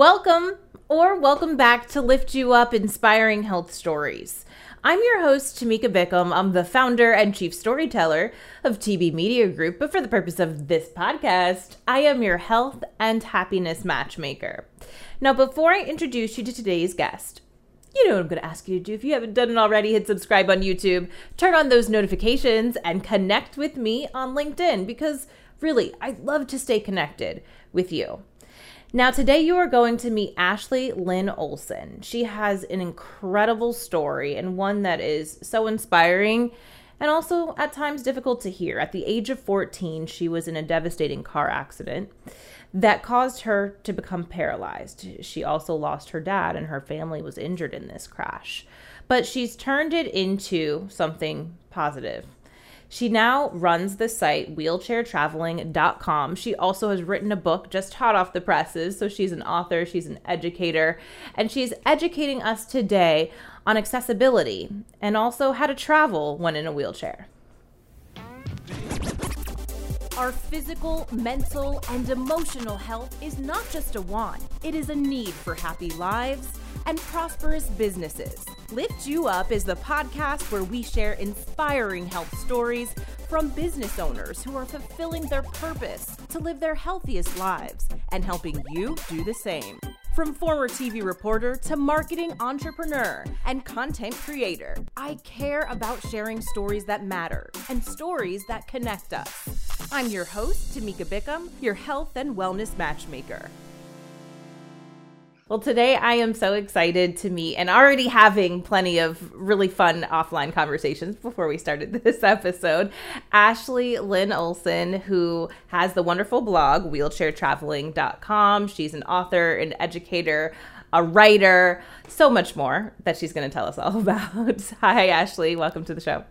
Welcome or welcome back to Lift You Up Inspiring Health Stories. I'm your host, Tamika Bickham. I'm the founder and chief storyteller of TB Media Group, but for the purpose of this podcast, I am your health and happiness matchmaker. Now, before I introduce you to today's guest, you know what I'm going to ask you to do. If you haven't done it already, hit subscribe on YouTube, turn on those notifications, and connect with me on LinkedIn because really, I love to stay connected with you. Now, today you are going to meet Ashley Lynn Olson. She has an incredible story and one that is so inspiring and also at times difficult to hear. At the age of 14, she was in a devastating car accident that caused her to become paralyzed. She also lost her dad, and her family was injured in this crash. But she's turned it into something positive. She now runs the site wheelchairtraveling.com. She also has written a book just hot off the presses. So she's an author, she's an educator, and she's educating us today on accessibility and also how to travel when in a wheelchair. Our physical, mental, and emotional health is not just a want, it is a need for happy lives and prosperous businesses. Lift You Up is the podcast where we share inspiring health stories from business owners who are fulfilling their purpose to live their healthiest lives and helping you do the same. From former TV reporter to marketing entrepreneur and content creator, I care about sharing stories that matter and stories that connect us. I'm your host, Tamika Bickham, your health and wellness matchmaker. Well, today I am so excited to meet and already having plenty of really fun offline conversations before we started this episode. Ashley Lynn Olson, who has the wonderful blog, wheelchairtraveling.com. She's an author, an educator, a writer, so much more that she's going to tell us all about. Hi, Ashley. Welcome to the show.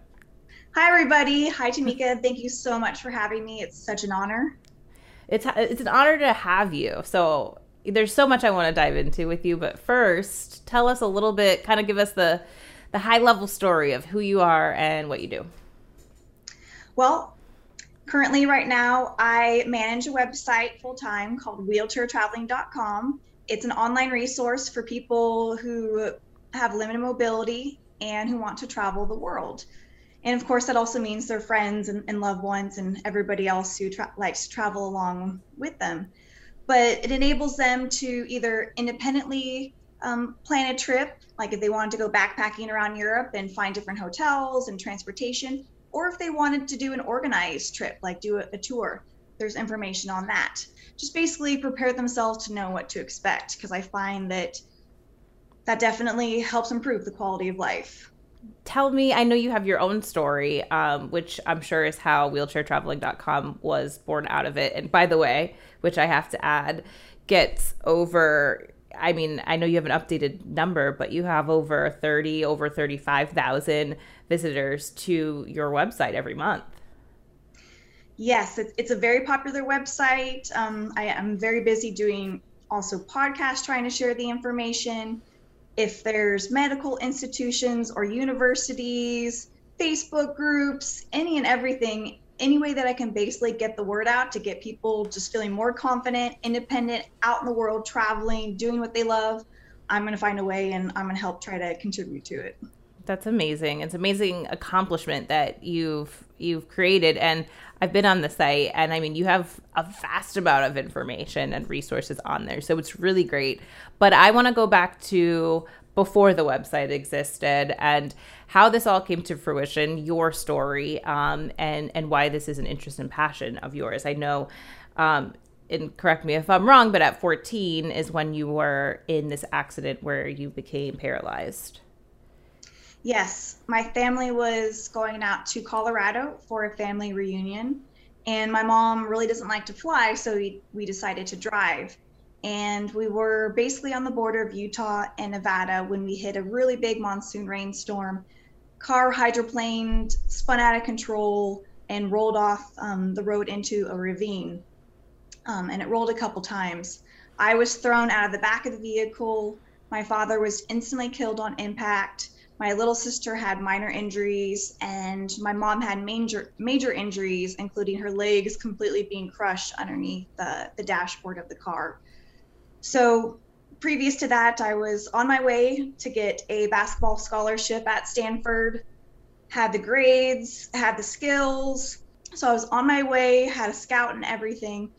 Hi, everybody. Hi, Tamika. Thank you so much for having me. It's such an honor. It's, it's an honor to have you. So there's so much I want to dive into with you, but first, tell us a little bit, kind of give us the the high level story of who you are and what you do. Well, currently right now I manage a website full time called wheelchairtraveling.com. It's an online resource for people who have limited mobility and who want to travel the world. And of course, that also means their friends and, and loved ones and everybody else who tra- likes to travel along with them but it enables them to either independently um, plan a trip, like if they wanted to go backpacking around Europe and find different hotels and transportation, or if they wanted to do an organized trip, like do a, a tour. There's information on that. Just basically prepare themselves to know what to expect, because I find that that definitely helps improve the quality of life tell me i know you have your own story um, which i'm sure is how wheelchairtraveling.com was born out of it. And by the way which i have to add gets over i mean i know you have an updated number but you have over 30 over 35000 visitors to your website every month. Yes it's, a very popular website. Um, I, i'm very busy doing also podcasts trying to share the information if there's medical institutions or universities, Facebook groups, any and everything, any way that I can basically get the word out to get people just feeling more confident, independent, out in the world, traveling, doing what they love, I'm going to find a way and I'm going to help try to contribute to it. That's amazing. It's amazing accomplishment that you've you've created and I've been on the site and I mean you have a vast amount of information and resources on there. So it's really great. But I want to go back to before the website existed and how this all came to fruition, your story, um, and and why this is an interest and passion of yours. I know um, and correct me if I'm wrong, but at 14 is when you were in this accident where you became paralyzed. Yes, my family was going out to Colorado for a family reunion, and my mom really doesn't like to fly, so we, we decided to drive. And we were basically on the border of Utah and Nevada when we hit a really big monsoon rainstorm. Car hydroplaned, spun out of control, and rolled off um, the road into a ravine. Um, and it rolled a couple times. I was thrown out of the back of the vehicle. My father was instantly killed on impact my little sister had minor injuries and my mom had major major injuries including her legs completely being crushed underneath the, the dashboard of the car so previous to that, I was on my way to get a basketball scholarship at Stanford, had the grades, had the skills. So I was on my way, had a scout and everything.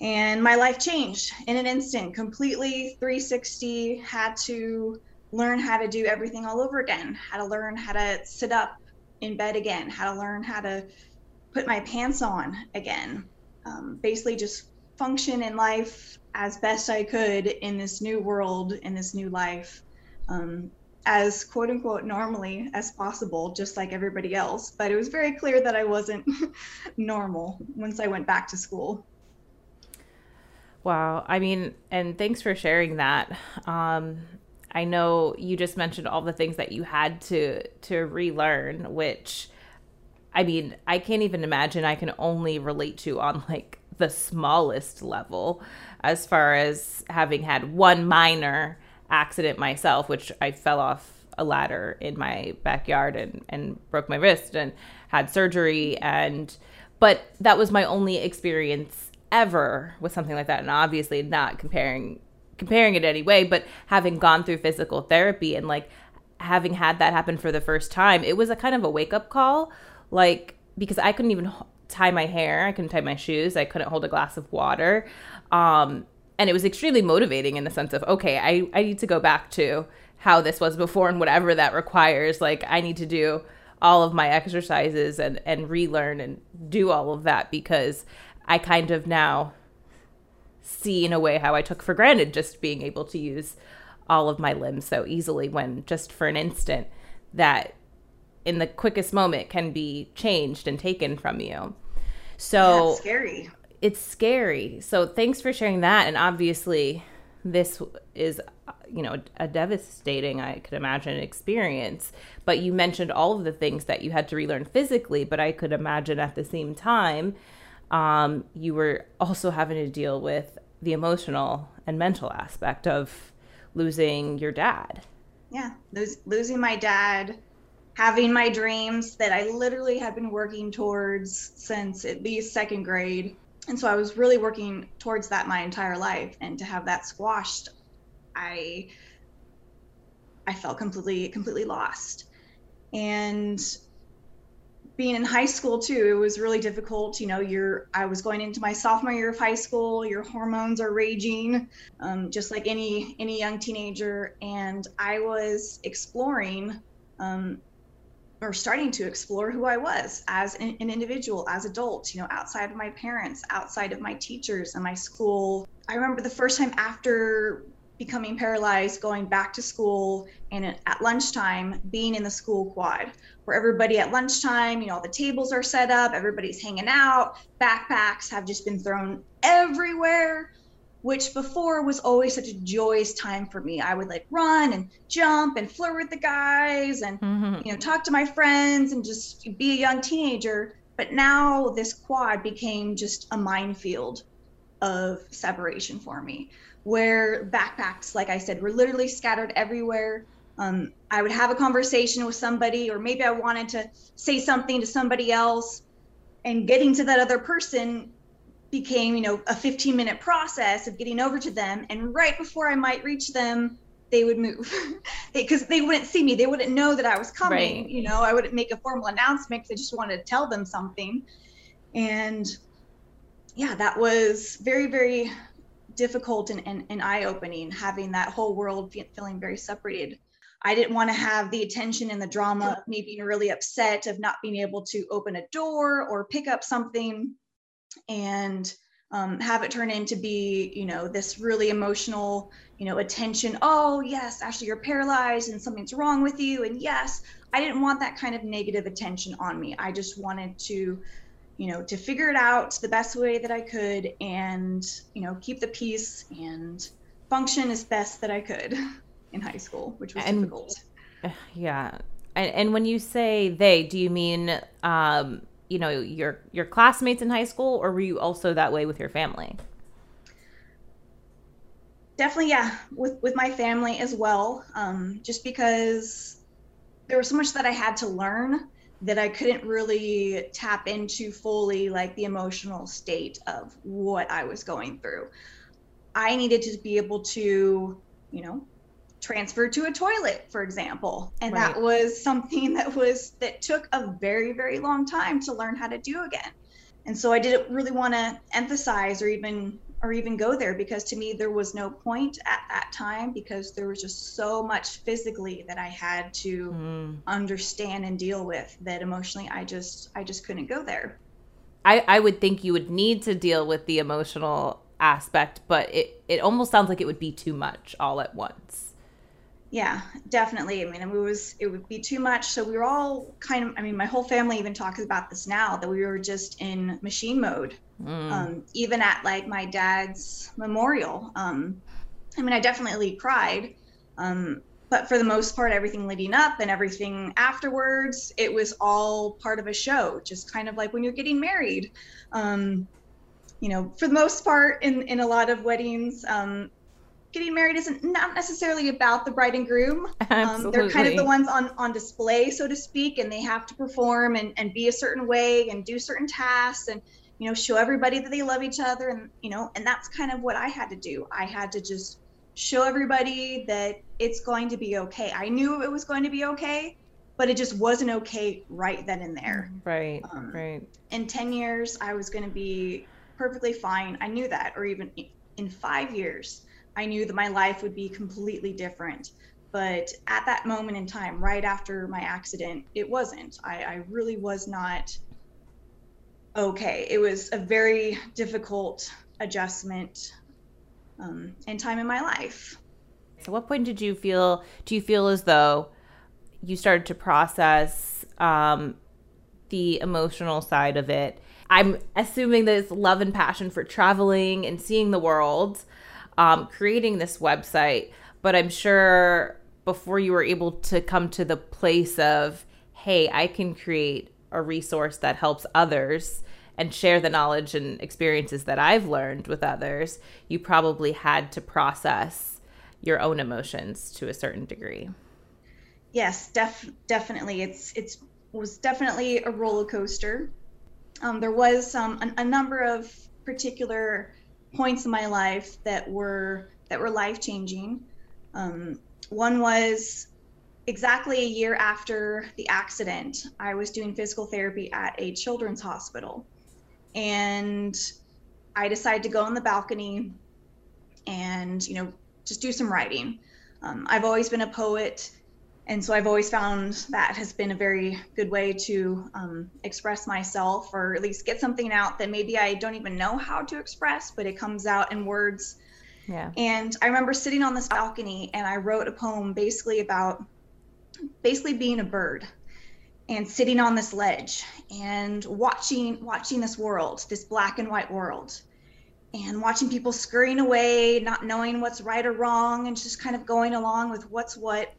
And my life changed in an instant, completely 360. Had to learn how to do everything all over again, how to learn how to sit up in bed again, how to learn how to put my pants on again. Um, basically, just function in life as best I could in this new world, in this new life, um, as quote unquote normally as possible, just like everybody else. But it was very clear that I wasn't normal once I went back to school. Wow. I mean, and thanks for sharing that. Um, I know you just mentioned all the things that you had to to relearn, which I mean, I can't even imagine I can only relate to on like the smallest level as far as having had one minor accident myself, which I fell off a ladder in my backyard and, and broke my wrist and had surgery and but that was my only experience ever with something like that. And obviously not comparing comparing it anyway but having gone through physical therapy and like having had that happen for the first time it was a kind of a wake up call like because I couldn't even tie my hair, I couldn't tie my shoes, I couldn't hold a glass of water. Um, and it was extremely motivating in the sense of okay, I I need to go back to how this was before and whatever that requires. Like I need to do all of my exercises and and relearn and do all of that because I kind of now see in a way how I took for granted just being able to use all of my limbs so easily when just for an instant that in the quickest moment can be changed and taken from you. So yeah, scary. It's scary. So thanks for sharing that. And obviously, this is you know a devastating i could imagine experience but you mentioned all of the things that you had to relearn physically but i could imagine at the same time um, you were also having to deal with the emotional and mental aspect of losing your dad yeah lose, losing my dad having my dreams that I literally had been working towards since at least second grade. And so I was really working towards that my entire life and to have that squashed, I I felt completely completely lost. And being in high school too, it was really difficult. You know, you're I was going into my sophomore year of high school. Your hormones are raging, um, just like any any young teenager. And I was exploring um, or starting to explore who I was as an, an, individual, as adult, you know, outside of my parents, outside of my teachers and my school. I remember the first time after becoming paralyzed, going back to school and at lunchtime being in the school quad where everybody at lunchtime, you know, all the tables are set up, everybody's hanging out, backpacks have just been thrown everywhere which before was always such a joyous time for me. I would like run and jump and flirt with the guys and mm-hmm. you know talk to my friends and just be a young teenager. But now this quad became just a minefield of separation for me, where backpacks, like I said, were literally scattered everywhere. Um, I would have a conversation with somebody, or maybe I wanted to say something to somebody else, and getting to that other person became, you know, a 15 minute process of getting over to them. And right before I might reach them, they would move because they, they, wouldn't see me. They wouldn't know that I was coming. Right. You know, I wouldn't make a formal announcement because I just wanted to tell them something. And yeah, that was very, very difficult and, and, and eye opening having that whole world feeling very separated. I didn't want to have the attention and the drama of me being really upset of not being able to open a door or pick up something and um, have it turn into be you know this really emotional you know attention oh yes actually you're paralyzed and something's wrong with you and yes i didn't want that kind of negative attention on me i just wanted to you know to figure it out the best way that i could and you know keep the peace and function as best that i could in high school which was and, difficult. yeah. And, and when you say they do you mean um you know your your classmates in high school or were you also that way with your family? Definitely yeah with with my family as well. Um, just because there was so much that i had to learn that i couldn't really tap into fully like the emotional state of what i was going through I needed to be able to, you know, transfer to a toilet, for example. And right. that was something that was that took a very, very long time to learn how to do again. And so I didn't really want to emphasize or even or even go there because to me there was no point at that time because there was just so much physically that I had to mm. understand and deal with that emotionally I just I just couldn't go there. I, I would think you would need to deal with the emotional aspect, but it, it almost sounds like it would be too much all at once. Yeah, definitely. I mean, it was it would be too much. So we were all kind of. I mean, my whole family even talks about this now that we were just in machine mode. Mm. Um, even at like my dad's memorial. Um, I mean, I definitely cried, um, but for the most part, everything leading up and everything afterwards, it was all part of a show. Just kind of like when you're getting married. Um, you know, for the most part, in in a lot of weddings, um, getting married isn't not necessarily about the bride and groom. Um, they're kind of the ones on, on display, so to speak, and they have to perform and, and be a certain way and do certain tasks and, you know, show everybody that they love each other. And, you know, and that's kind of what I had to do. I had to just show everybody that it's going to be okay. I knew it was going to be okay, but it just wasn't okay right then and there. Right, um, right. In 10 years, I was going to be perfectly fine. I knew that, or even in five years I knew that my life would be completely different. But at that moment in time, right after my accident, it wasn't. I, I really was not okay. It was a very difficult adjustment um, and time in my life. So, what point did you feel? Do you feel as though you started to process um, the emotional side of it? I'm assuming that it's love and passion for traveling and seeing the world um, creating this website, but I'm sure before you were able to come to the place of, hey, I can create a resource that helps others and share the knowledge and experiences that I've learned with others, you probably had to process your own emotions to a certain degree. Yes, def- definitely. It's it's was definitely a roller coaster. Um, there was um, a, a number of particular points in my life that were that were life changing. Um, one was exactly a year after the accident. I was doing physical therapy at a children's hospital, and I decided to go on the balcony and you know just do some writing. Um, I've always been a poet and so I've always found that has been a very good way to um, express myself or at least get something out that maybe I don't even know how to express, but it comes out in words. Yeah. And I remember sitting on this balcony and I wrote a poem basically about basically being a bird and sitting on this ledge and watching watching this world, this black and white world. And watching people scurrying away, not knowing what's right or wrong, and just kind of going along with what's what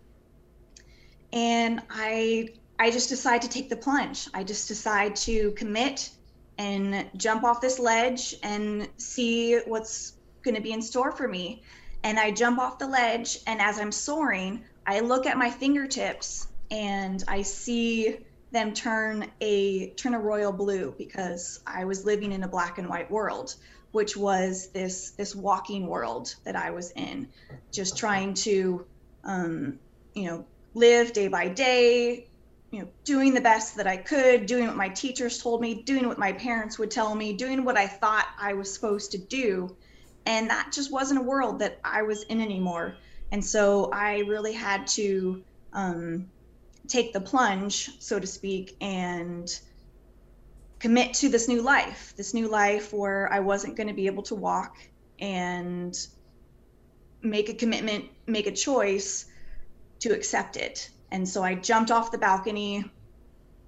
and I I just decide to take the plunge. I just decide to commit and jump off this ledge and see what's going to be in store for me. And I jump off the ledge and as I'm soaring, I look at my fingertips and I see them turn a turn a royal blue because I was living in a black and white world, which was this this walking world that I was in, just trying to um, you know live day by day, you know, doing the best that I could, doing what my teachers told me, doing what my parents would tell me, doing what I thought I was supposed to do. And that just wasn't a world that I was in anymore. And so I really had to um, take the plunge, so to speak, and commit to this new life, this new life where I wasn't going to be able to walk and make a commitment, make a choice to accept it. And so I jumped off the balcony,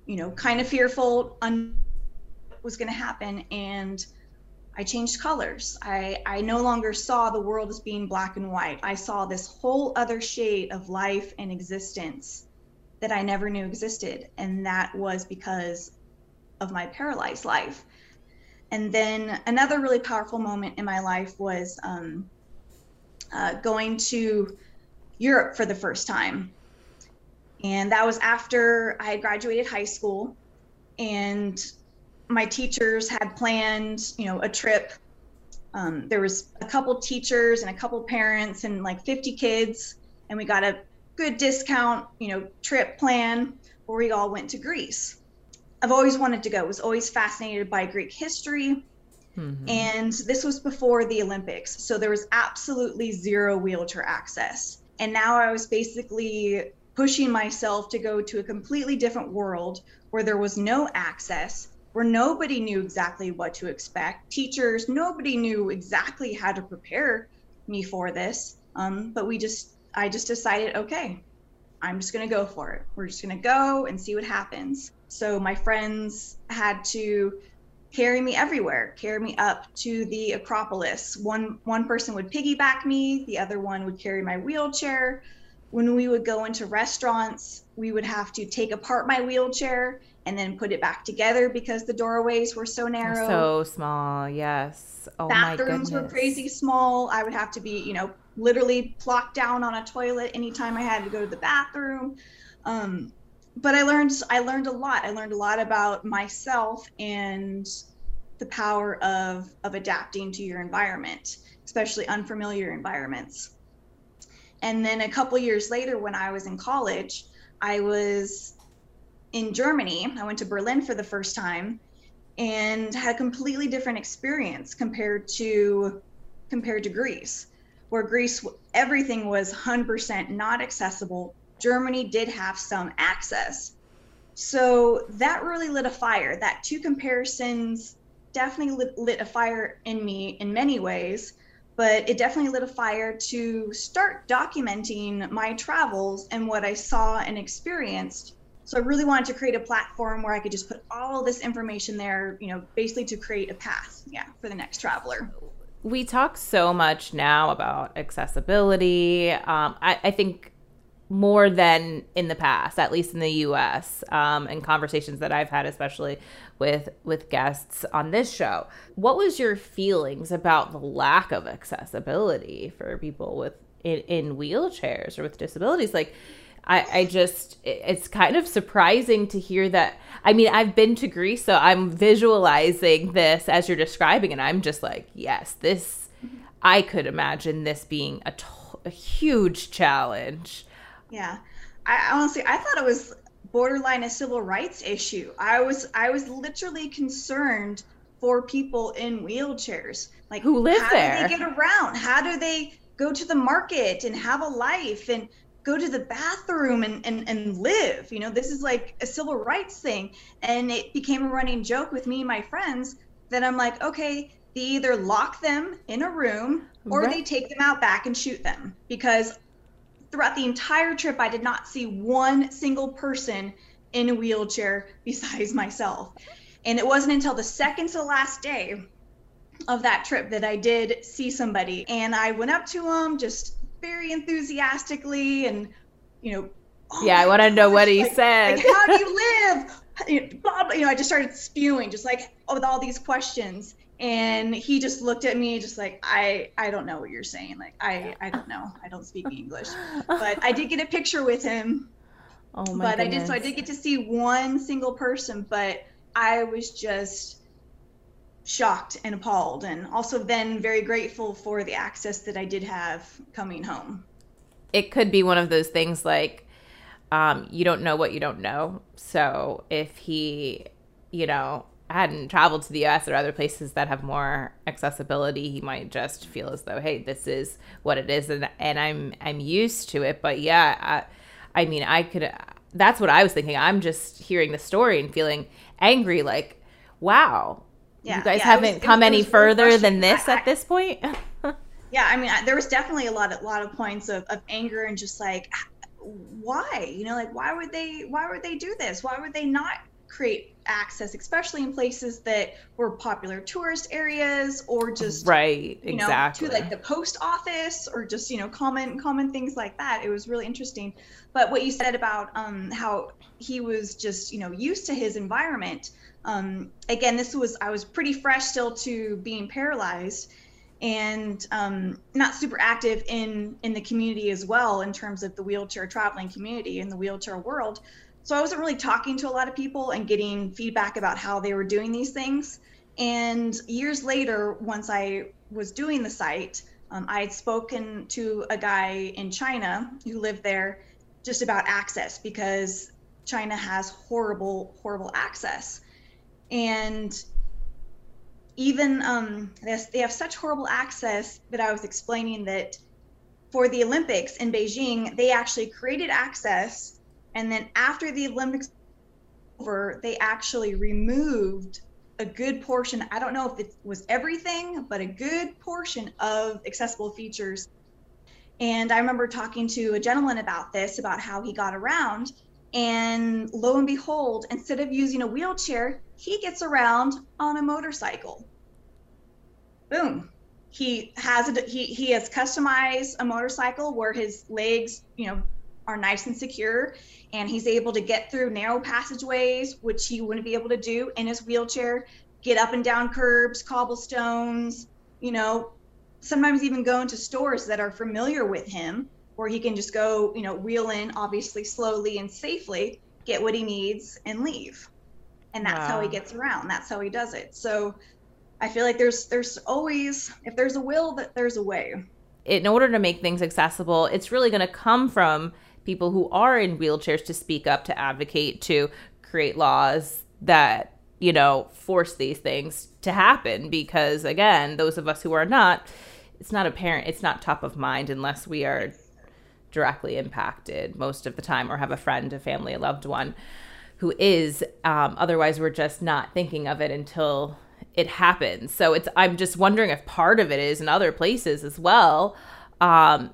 you know, kind of fearful un- was going to happen and I changed colors. I I no longer saw the world as being black and white. I saw this whole other shade of life and existence that I never knew existed and that was because of my paralyzed life. And then another really powerful moment in my life was um, uh, going to Europe for the first time. And that was after I had graduated high school and my teachers had planned, you know, a trip Um, there was a couple teachers and a couple parents and like 50 kids, and we got a good discount, you know, trip plan where we all went to Greece. I've always wanted to go. Was always fascinated by Greek history. Mm-hmm. And this was before the Olympics. So there was absolutely zero wheelchair access. And now I was basically pushing myself to go to a completely different world where there was no access, where nobody knew exactly what to expect. Teachers, nobody knew exactly how to prepare me for this. Um, but we just, I just decided, okay, I'm just going to go for it. We're just going to go and see what happens. So my friends had to carry me everywhere, carry me up to the Acropolis. One one person would piggyback me, the other one would carry my wheelchair. When we would go into restaurants, we would have to take apart my wheelchair and then put it back together because the doorways were so narrow. So small, yes. Oh Bathrooms were crazy small. I would have to be, you know, literally plopped down on a toilet anytime I had to go to the bathroom. Um, but I learned I learned a lot. I learned a lot about myself and the power of of adapting to your environment, especially unfamiliar environments. And then a couple years later when I was in college, I was in Germany. I went to Berlin for the first time and had a completely different experience compared to compared to Greece, where Greece everything was 100% not accessible Germany did have some access. So that really lit a fire. That two comparisons definitely lit, lit, a fire in me in many ways, but it definitely lit a fire to start documenting my travels and what I saw and experienced. So I really wanted to create a platform where I could just put all this information there, you know, basically to create a path, yeah, for the next traveler. We talk so much now about accessibility. Um, I, I think more than in the past, at least in the U.S. Um, and conversations that I've had, especially with with guests on this show. What was your feelings about the lack of accessibility for people with in, in wheelchairs or with disabilities? Like, I, I just it's kind of surprising to hear that. I mean, I've been to Greece, so I'm visualizing this as you're describing, and I'm just like, yes, this. I could imagine this being a, a huge challenge yeah. I honestly I thought it was borderline a civil rights issue. I was I was literally concerned for people in wheelchairs. Like who live how there? How do they get around? How do they go to the market and have a life and go to the bathroom and, and, and live? You know, this is like a civil rights thing. And it became a running joke with me and my friends that I'm like, okay, they either lock them in a room or right. they take them out back and shoot them because throughout the entire trip, I did not see one single person in a wheelchair besides myself. And it wasn't until the second to last day of that trip that I did see somebody. And I went up to him just very enthusiastically and, you know, oh yeah, I want to know what he like, said. Like, how do you live? You know, you know, I just started spewing, just like with all these questions and he just looked at me just like i i don't know what you're saying. Like i i don't know. I don't speak english. But i did get a picture with him. Oh my but goodness. i did so i did get to see one single person but i was just shocked and appalled and also then very grateful for the access that i did have coming home. It could be one of those things like um, you don't know what you don't know. So if he you know hadn't traveled to the US or other places that have more accessibility, he might just feel as though, hey, this is what it is, and and I'm I'm used to it. But yeah, I, I mean, I could. That's what I was thinking. I'm just hearing the story and feeling angry, like, wow, yeah, you guys yeah, haven't was, come any further than this I, at this point. yeah, I mean, I, there was definitely a lot a lot of points of, of anger and just like why you know like why would they why would they do this why would they not create access, especially in places that were popular tourist areas or just right, you exactly. to like the post office or just you know common common things like that. It was really interesting. But what you said about um, how he was just you know used to his environment. Um, again, this was I was pretty fresh still to being paralyzed and um, not super active in in the community as well in terms of the wheelchair traveling community in the wheelchair world so I wasn't really talking to a lot of people and getting feedback about how they were doing these things. And years later, once I was doing the site, um, I had spoken to a guy in China who lived there just about access because China has horrible, horrible access. And even um, they have such horrible access that I was explaining that for the Olympics in Beijing, they actually created access. And then after the Olympics over, they actually removed a good portion. I don't know if it was everything, but a good portion of accessible features. And I remember talking to a gentleman about this, about how he got around. And lo and behold, instead of using a wheelchair, he gets around on a motorcycle. Boom. He has a, he he has customized a motorcycle where his legs, you know, are nice and secure and he's able to get through narrow passageways which he wouldn't be able to do in his wheelchair, get up and down curbs, cobblestones, you know, sometimes even go into stores that are familiar with him where he can just go, you know, wheel in obviously slowly and safely, get what he needs and leave. And that's wow. how he gets around. That's how he does it. So i feel like there's there's always if there's a will that there's a way. In order to make things accessible it's really going to come from people who are in wheelchairs to speak up to advocate to create laws that you know force these things to happen because again those of us who are not it's not apparent it's not top of mind unless we are directly impacted most of the time or have a friend a family a loved one who is. Um, otherwise, we're just not thinking of it until it happens. So it's. I'm just wondering if part of it is in other places as well. Um,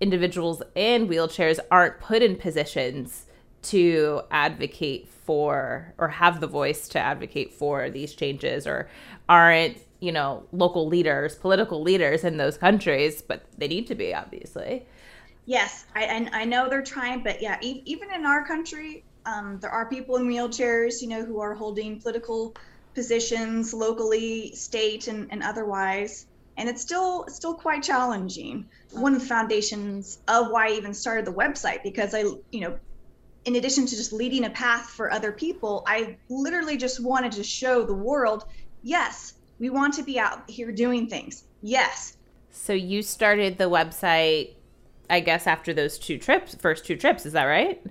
individuals in wheelchairs aren't put in positions to advocate for or have the voice to advocate for these changes or aren't you know local leaders political leaders in those countries but they need to be obviously yes i i know they're trying but yeah e- even in our country um, there are people in wheelchairs, you know, who are holding political positions locally, state, and, and otherwise. And it's still still quite challenging. One of the foundations of why I even started the website because I, you know, in addition to just leading a path for other people, I literally just wanted to show the world, yes, we want to be out here doing things. Yes. So you started the website, I guess, after those two trips, first two trips. Is that right?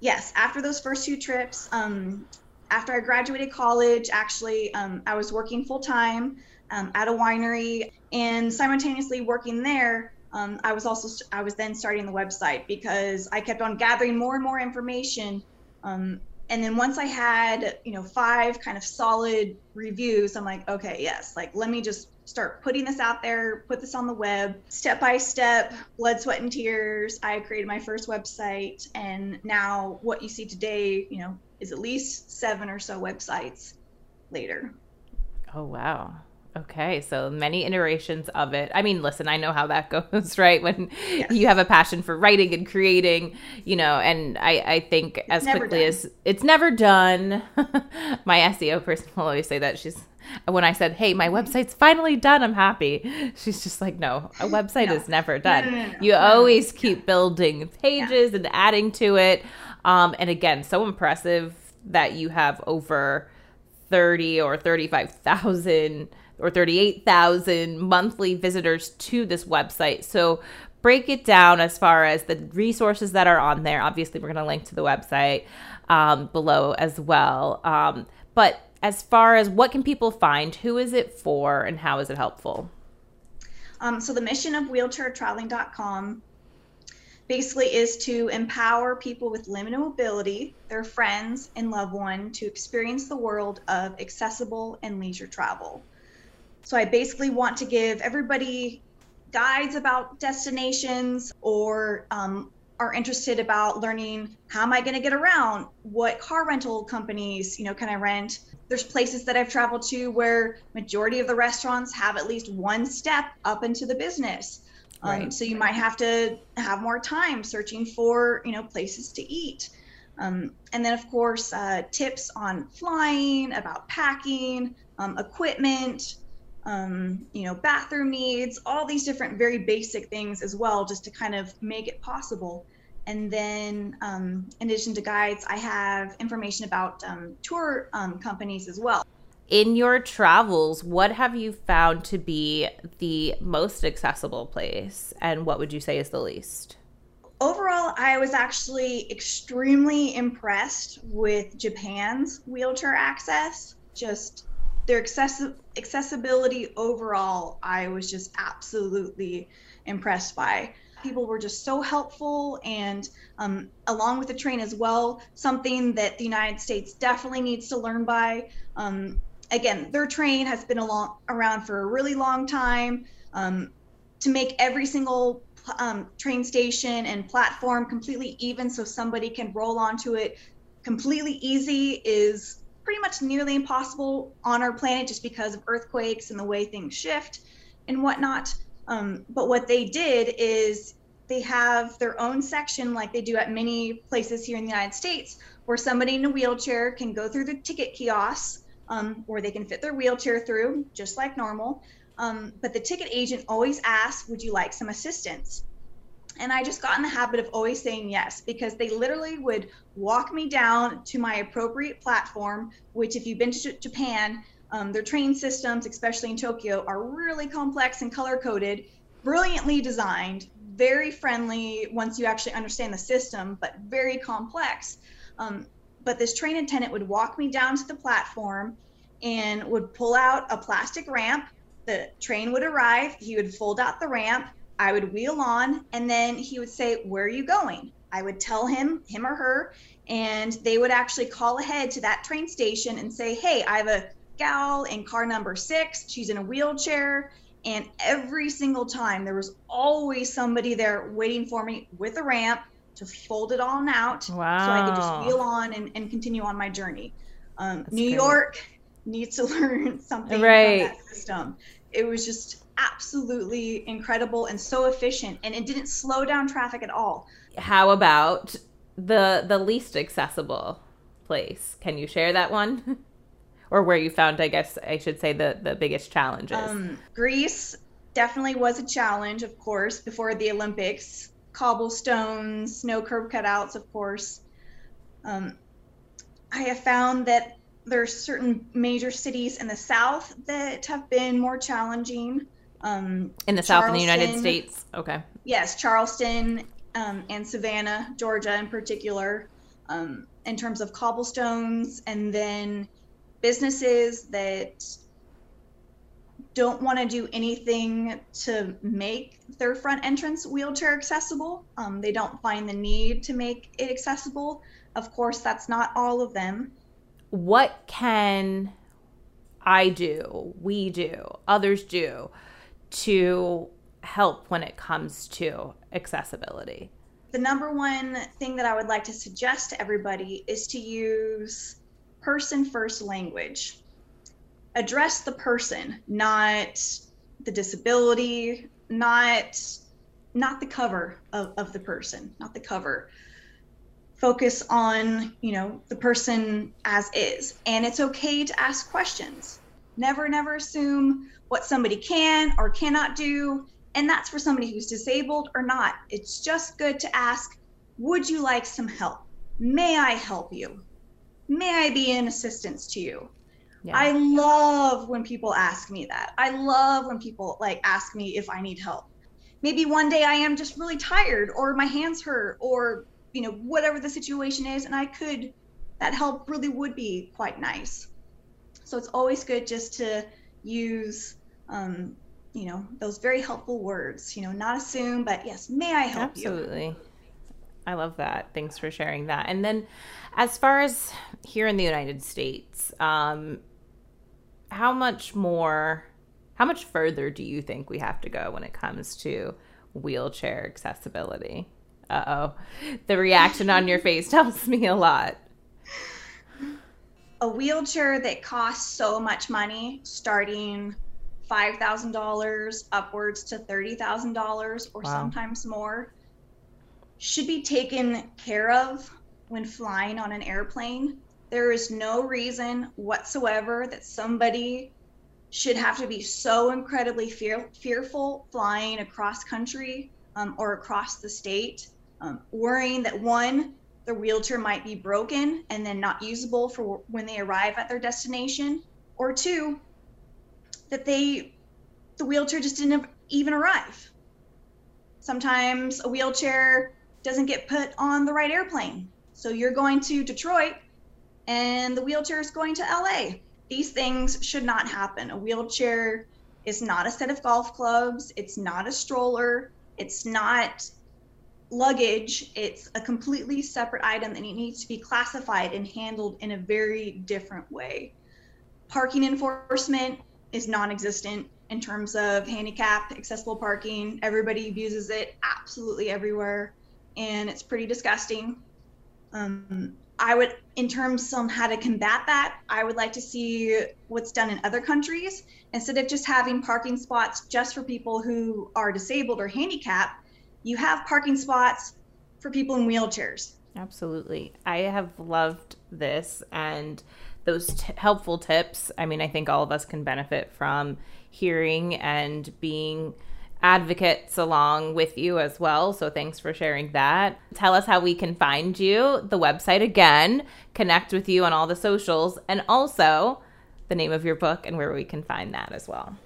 yes, after those first two trips, um, after I graduated college, actually, um, I was working full time um, at a winery, and simultaneously working there, um, I was also I was then starting the website because I kept on gathering more and more information. Um, and then once I had you know five kind of solid reviews, I'm like, okay, yes, like let me just start putting this out there, put this on the web, step by step, blood, sweat, and tears. I created my first website, and now what you see today, you know, is at least seven or so websites later. Oh, wow. Okay, so many iterations of it. I mean, listen, I know how that goes, right? When yes. you have a passion for writing and creating, you know, and I, I think it's as quickly done. as it's never done. my SEO person will always say that she's when I said, "Hey, my website's finally done. I'm happy." She's just like, "No, a website no. is never done. No, no, you always keep building pages yeah. and adding to it." Um, and again, so impressive that you have over 30 or 35,000 or 38,000 monthly visitors to this website. So break it down as far as the resources that are on there. Obviously, we're going to link to the website um, below as well. Um, but as far as what can people find, who is it for, and how is it helpful? Um, so the mission of wheelchairtraveling.com basically is to empower people with limited mobility, their friends and loved one, to experience the world of accessible and leisure travel. So I basically want to give everybody guides about destinations or um, are interested about learning how am I going to get around? What car rental companies, you know, can I rent? There's places that I've traveled to where majority of the restaurants have at least one step up into the business. Um, right. So you might have to have more time searching for, you know, places to eat. Um, and then, of course, uh, tips on flying, about packing, um, equipment, um, you know, bathroom needs, all these different very basic things as well, just to kind of make it possible. And then, um, in addition to guides, I have information about um, tour um, companies as well. in your travels, what have you found to be the most accessible place, and what would you say is the least? Overall, I was actually extremely impressed with Japan's wheelchair access. Just their accessi- accessibility overall, I was just absolutely impressed by people were just so helpful and um, along with the train as well something that the united states definitely needs to learn by um, again, their train has been along, around for a really long time. Um, to make every single um, train station and platform completely even so somebody can roll onto it completely easy is pretty much nearly impossible on our planet just because of earthquakes and the way things shift and whatnot. Um, but what they did is they have their own section, like they do at many places here in the United States, where somebody in a wheelchair can go through the ticket kiosks um, or they can fit their wheelchair through just like normal. Um, but the ticket agent always asks, Would you like some assistance? And I just got in the habit of always saying yes because they literally would walk me down to my appropriate platform, which, if you've been to Japan, um, their train systems, especially in Tokyo, are really complex and color coded, brilliantly designed, very friendly once you actually understand the system, but very complex. Um, but this train attendant would walk me down to the platform and would pull out a plastic ramp. The train would arrive. He would fold out the ramp. I would wheel on, and then he would say, Where are you going? I would tell him, him or her, and they would actually call ahead to that train station and say, Hey, I have a gal in car number six. She's in a wheelchair. And every single time, there was always somebody there waiting for me with a ramp to fold it all out wow. so I could just wheel on and, and continue on my journey. Um, New great. York needs to learn something right. from that system. It was just absolutely incredible and so efficient, and it didn't slow down traffic at all. How about the the least accessible place? Can you share that one? or where you found, I guess I should say, the the biggest challenges? Um, Greece definitely was a challenge, of course, before the Olympics cobblestones, snow curb cutouts, of course. Um, I have found that there are certain major cities in the South that have been more challenging. Um, in the South in the United States? Okay. Yes, Charleston um, and Savannah, Georgia in particular, um, in terms of cobblestones, and then businesses that don't want to do anything to make their front entrance wheelchair accessible. Um, they don't find the need to make it accessible. Of course, that's not all of them. What can I do, we do, others do to help when it comes to accessibility? The number one thing that I would like to suggest to everybody is to use person first language address the person, not the disability, not not the cover of, of the person, not the cover. Focus on, you know, the person as is. And it's okay to ask questions. Never, never assume what somebody can or cannot do. And that's for somebody who's disabled or not. It's just good to ask, would you like some help? May I help you? May I be in assistance to you? Yeah. I love when people ask me that. I love when people like ask me if I need help. Maybe one day I am just really tired or my hands hurt or you know whatever the situation is and I could that help really would be quite nice. So it's always good just to use um, you know those very helpful words you know not assume but yes may i help absolutely. you absolutely i love that thanks for sharing that and then as far as here in the united states um, how much more how much further do you think we have to go when it comes to wheelchair accessibility? Uh oh. The reaction on your face tells me a lot. A wheelchair that costs so much money, starting $5,000 upwards to $30,000 or wow. sometimes more, should be taken care of when flying on an airplane there is no reason whatsoever that somebody should have to be so incredibly fear, fearful flying across country um, or across the state, um, worrying that one, the wheelchair might be broken and then not usable for when they arrive at their destination, or two, that they the wheelchair just didn't even arrive. Sometimes a wheelchair doesn't get put on the right airplane. So you're going to Detroit and the wheelchair is going to LA. These things should not happen. A wheelchair is not a set of golf clubs, it's not a stroller, it's not luggage. It's a completely separate item and it needs to be classified and handled in a very different way. Parking enforcement is non existent in terms of handicap accessible parking. Everybody abuses it absolutely everywhere, and it's pretty disgusting. Um, I would, in terms on how to combat that, I would like to see what's done in other countries. Instead of just having parking spots just for people who are disabled or handicapped, you have parking spots for people in wheelchairs. Absolutely. I have loved this and those t- helpful tips. I mean, I think all of us can benefit from hearing and being advocates along with you as well. So thanks for sharing that. Tell us how we can find you, the website again, connect with you on all the socials, and also the name of your book and where we can find that as well.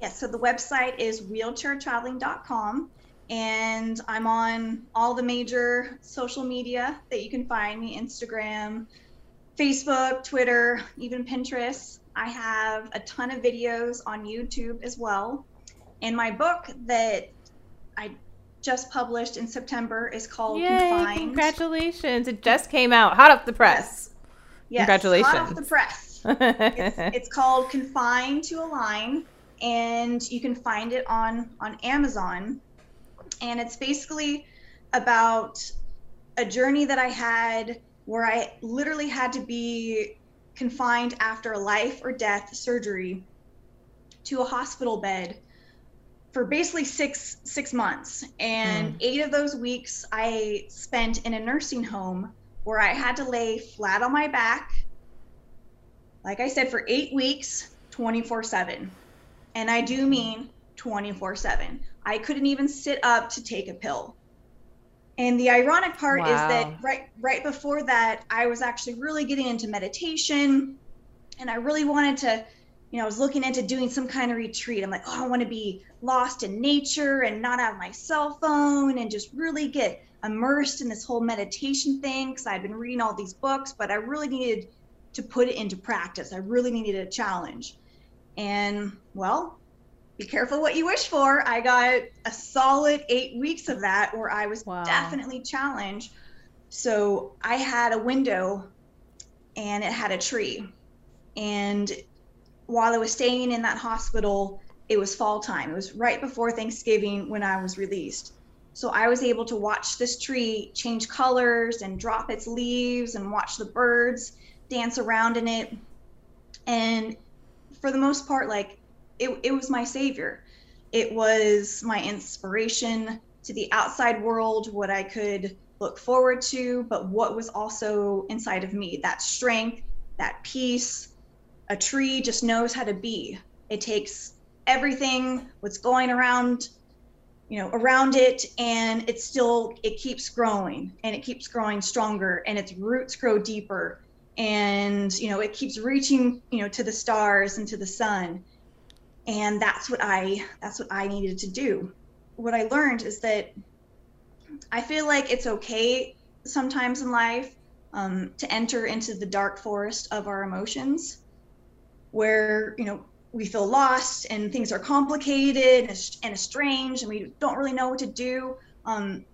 Yes, so the website is wheelchairtraveling.com and I'm on all the major social media that you can find me Instagram, Facebook, Twitter, even Pinterest. I have a ton of videos on YouTube as well. And my book that I just published in September is called Yay, Confined. Congratulations. It just came out. Hot off the press. Yes. Congratulations. Hot off the press. it's, it's called Confined to Align, and you can find it on on Amazon. And it's basically about a journey that I had where I literally had to be confined after a life or death surgery to a hospital bed for basically six six months. And mm. eight of those weeks i spent in a nursing home where i had to lay flat on my back like i said for eight weeks 24 7 and i do mean 24 7 i couldn't even sit up to take a pill and the ironic part wow. is that right right before that, I was actually really getting into meditation, and I really wanted to, you know, I was looking into doing some kind of retreat. I'm like, oh, I want to be lost in nature and not have my cell phone and just really get immersed in this whole meditation thing because I'd been reading all these books, but I really needed to put it into practice. I really needed a challenge. And well, be careful what you wish for. I got a solid eight weeks of that where I was wow. definitely challenged. So I had a window and it had a tree. And while I was staying in that hospital, it was fall time. It was right before Thanksgiving when I was released. So I was able to watch this tree change colors and drop its leaves and watch the birds dance around in it. And for the most part, like it, it was my savior. It was my inspiration to the outside world, what I could look forward to, but what was also inside of me that strength, that peace. A tree just knows how to be. It takes everything, what's going around, you know, around it, and it still it keeps growing and it keeps growing stronger, and its roots grow deeper, and you know, it keeps reaching, you know, to the stars and to the sun and that's what i that's what i needed to do. What i learned is that i feel like it's okay sometimes in life um, to enter into the dark forest of our emotions where you know we feel lost and things are complicated and estranged and we don't really know what to do. Um,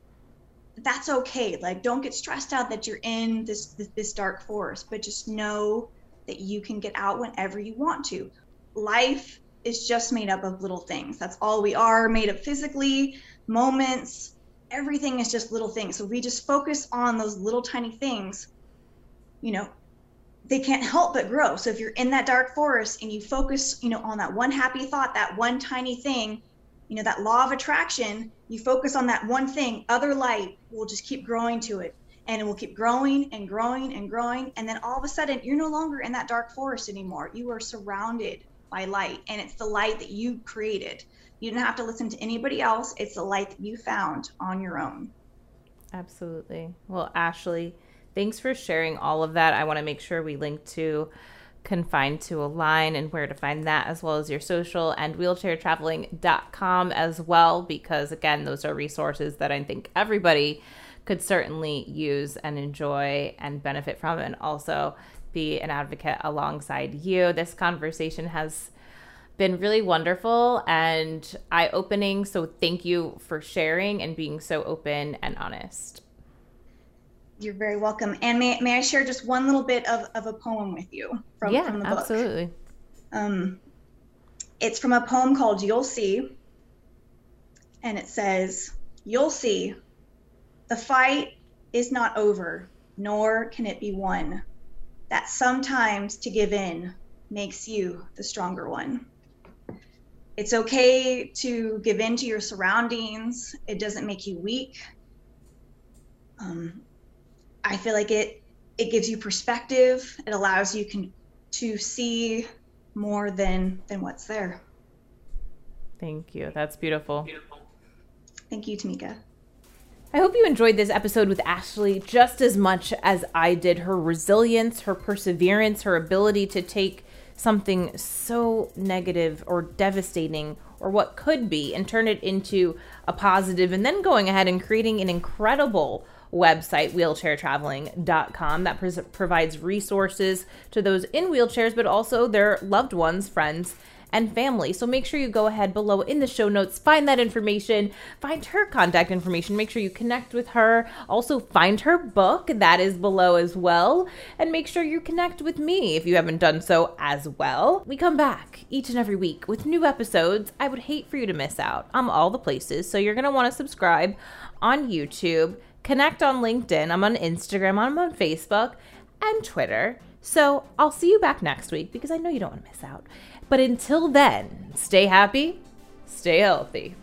that's okay. Like don't get stressed out that you're in this, this this dark forest but just know that you can get out whenever you want to. Life is just made up of little things. That's all we are made up physically, moments, everything is just little things. So we just focus on those little tiny things, you know, they can't help but grow. So if you're in that dark forest and you focus, you know, on that one happy thought, that one tiny thing, you know, that law of attraction, you focus on that one thing, other light will just keep growing to it. And it will keep growing and growing and growing. And then all of a sudden, you're no longer in that dark forest anymore. You are surrounded by light and it's the light that you created. You didn't have to listen to anybody else. It's the light that you found on your own. Absolutely. Well ashley thanks for sharing all of that. I want to make sure we link to Confined to Align and where to find that as well as your social and wheelchairtraveling.com as well because again those are resources that I think everybody could certainly use and enjoy and benefit from. And also be an advocate alongside you. This conversation has been really wonderful and eye opening. So, thank you for sharing and being so open and honest. You're very welcome. And may, may I share just one little bit of, of a poem with you from, yeah, from the book? Absolutely. Um, it's from a poem called You'll See. And it says, You'll see, the fight is not over, nor can it be won. That sometimes to give in makes you the stronger one it's okay to give in to your surroundings. It doesn't make you weak. Um, I feel like it it gives you perspective. It allows you can to see more than than what's there. Thank you. That's beautiful. Thank you, Tamika. I hope you enjoyed this episode with Ashley just as much as I did. Her resilience, her perseverance, her ability to take something so negative or devastating or what could be and turn it into a positive and then going ahead and creating an incredible website wheelchairtraveling.com that pres- provides resources to those in wheelchairs but also their loved ones friends and family. So make sure you go ahead below in the show notes, find that information, find her contact information, make sure you connect with her. Also, find her book, that is below as well. And make sure you connect with me if you haven't done so as well. We come back each and every week with new episodes. I would hate for you to miss out I'm all the places. So you're going to want to subscribe on YouTube, connect on LinkedIn, I'm on Instagram, I'm on Facebook, and Twitter. So I'll see you back next week because I know you don't want to miss out. But until then, stay happy, stay healthy.